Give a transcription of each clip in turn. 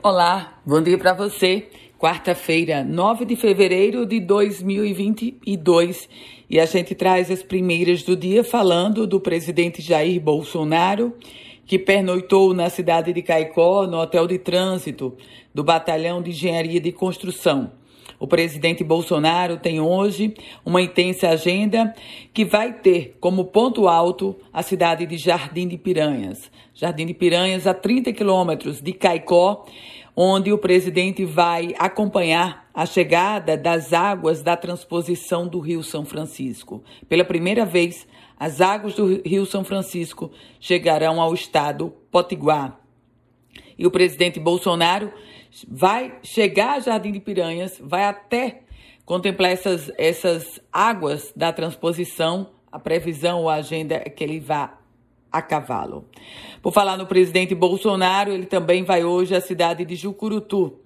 Olá, bom dia para você. Quarta-feira, 9 de fevereiro de 2022, e a gente traz as primeiras do dia falando do presidente Jair Bolsonaro, que pernoitou na cidade de Caicó, no hotel de trânsito do Batalhão de Engenharia de Construção. O presidente Bolsonaro tem hoje uma intensa agenda que vai ter como ponto alto a cidade de Jardim de Piranhas. Jardim de Piranhas, a 30 quilômetros de Caicó, onde o presidente vai acompanhar a chegada das águas da transposição do Rio São Francisco. Pela primeira vez, as águas do Rio São Francisco chegarão ao estado Potiguar. E o presidente Bolsonaro vai chegar a Jardim de Piranhas, vai até contemplar essas, essas águas da transposição. A previsão ou a agenda é que ele vá a cavalo. Por falar no presidente Bolsonaro, ele também vai hoje à cidade de Jucurutu.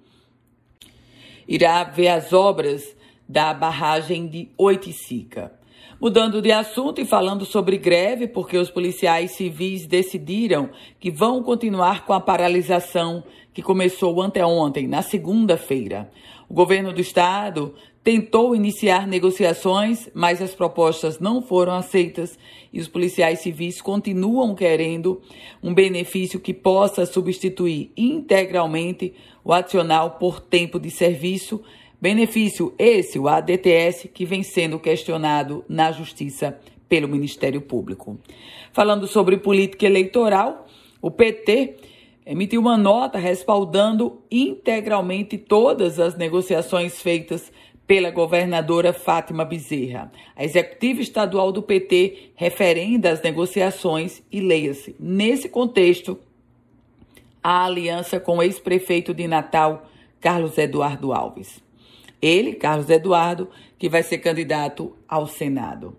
Irá ver as obras da barragem de Oiticica. Mudando de assunto e falando sobre greve, porque os policiais civis decidiram que vão continuar com a paralisação que começou anteontem, na segunda-feira. O governo do estado tentou iniciar negociações, mas as propostas não foram aceitas e os policiais civis continuam querendo um benefício que possa substituir integralmente o adicional por tempo de serviço Benefício esse, o ADTS, que vem sendo questionado na Justiça pelo Ministério Público. Falando sobre política eleitoral, o PT emitiu uma nota respaldando integralmente todas as negociações feitas pela governadora Fátima Bezerra. A executiva estadual do PT referenda as negociações e leia-se, nesse contexto, a aliança com o ex-prefeito de Natal, Carlos Eduardo Alves. Ele, Carlos Eduardo, que vai ser candidato ao Senado.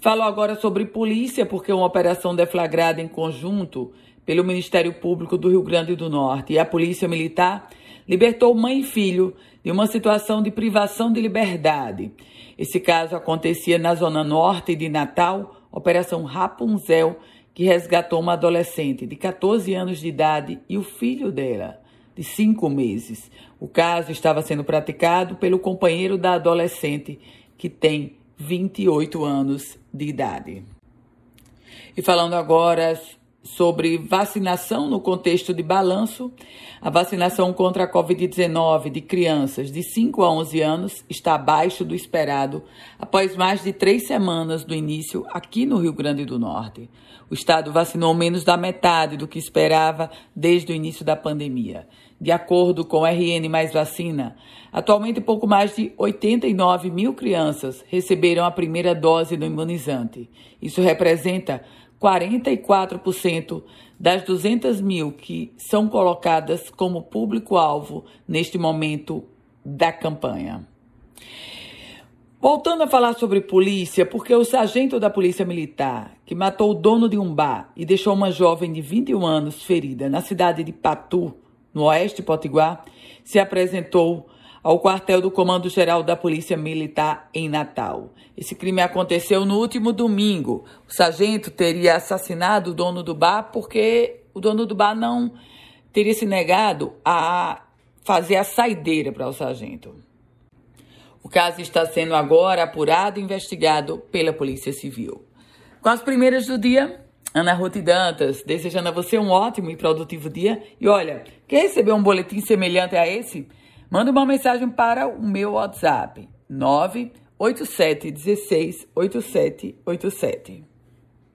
Falou agora sobre polícia, porque uma operação deflagrada em conjunto pelo Ministério Público do Rio Grande do Norte e a Polícia Militar libertou mãe e filho de uma situação de privação de liberdade. Esse caso acontecia na zona norte de Natal, Operação Rapunzel, que resgatou uma adolescente de 14 anos de idade e o filho dela de cinco meses. O caso estava sendo praticado pelo companheiro da adolescente, que tem 28 anos de idade. E falando agora sobre vacinação no contexto de balanço, a vacinação contra a Covid-19 de crianças de 5 a 11 anos está abaixo do esperado após mais de três semanas do início aqui no Rio Grande do Norte. O estado vacinou menos da metade do que esperava desde o início da pandemia. De acordo com RN Mais Vacina, atualmente pouco mais de 89 mil crianças receberam a primeira dose do imunizante. Isso representa 44% das 200 mil que são colocadas como público-alvo neste momento da campanha. Voltando a falar sobre polícia, porque o sargento da Polícia Militar, que matou o dono de um bar e deixou uma jovem de 21 anos ferida na cidade de Patu, no oeste de Potiguar, se apresentou ao quartel do Comando Geral da Polícia Militar em Natal. Esse crime aconteceu no último domingo. O sargento teria assassinado o dono do bar porque o dono do bar não teria se negado a fazer a saideira para o sargento. O caso está sendo agora apurado e investigado pela Polícia Civil. Com as primeiras do dia, Ana Ruth Dantas, desejando a você um ótimo e produtivo dia. E olha, quer receber um boletim semelhante a esse? Manda uma mensagem para o meu WhatsApp 987 16 8787.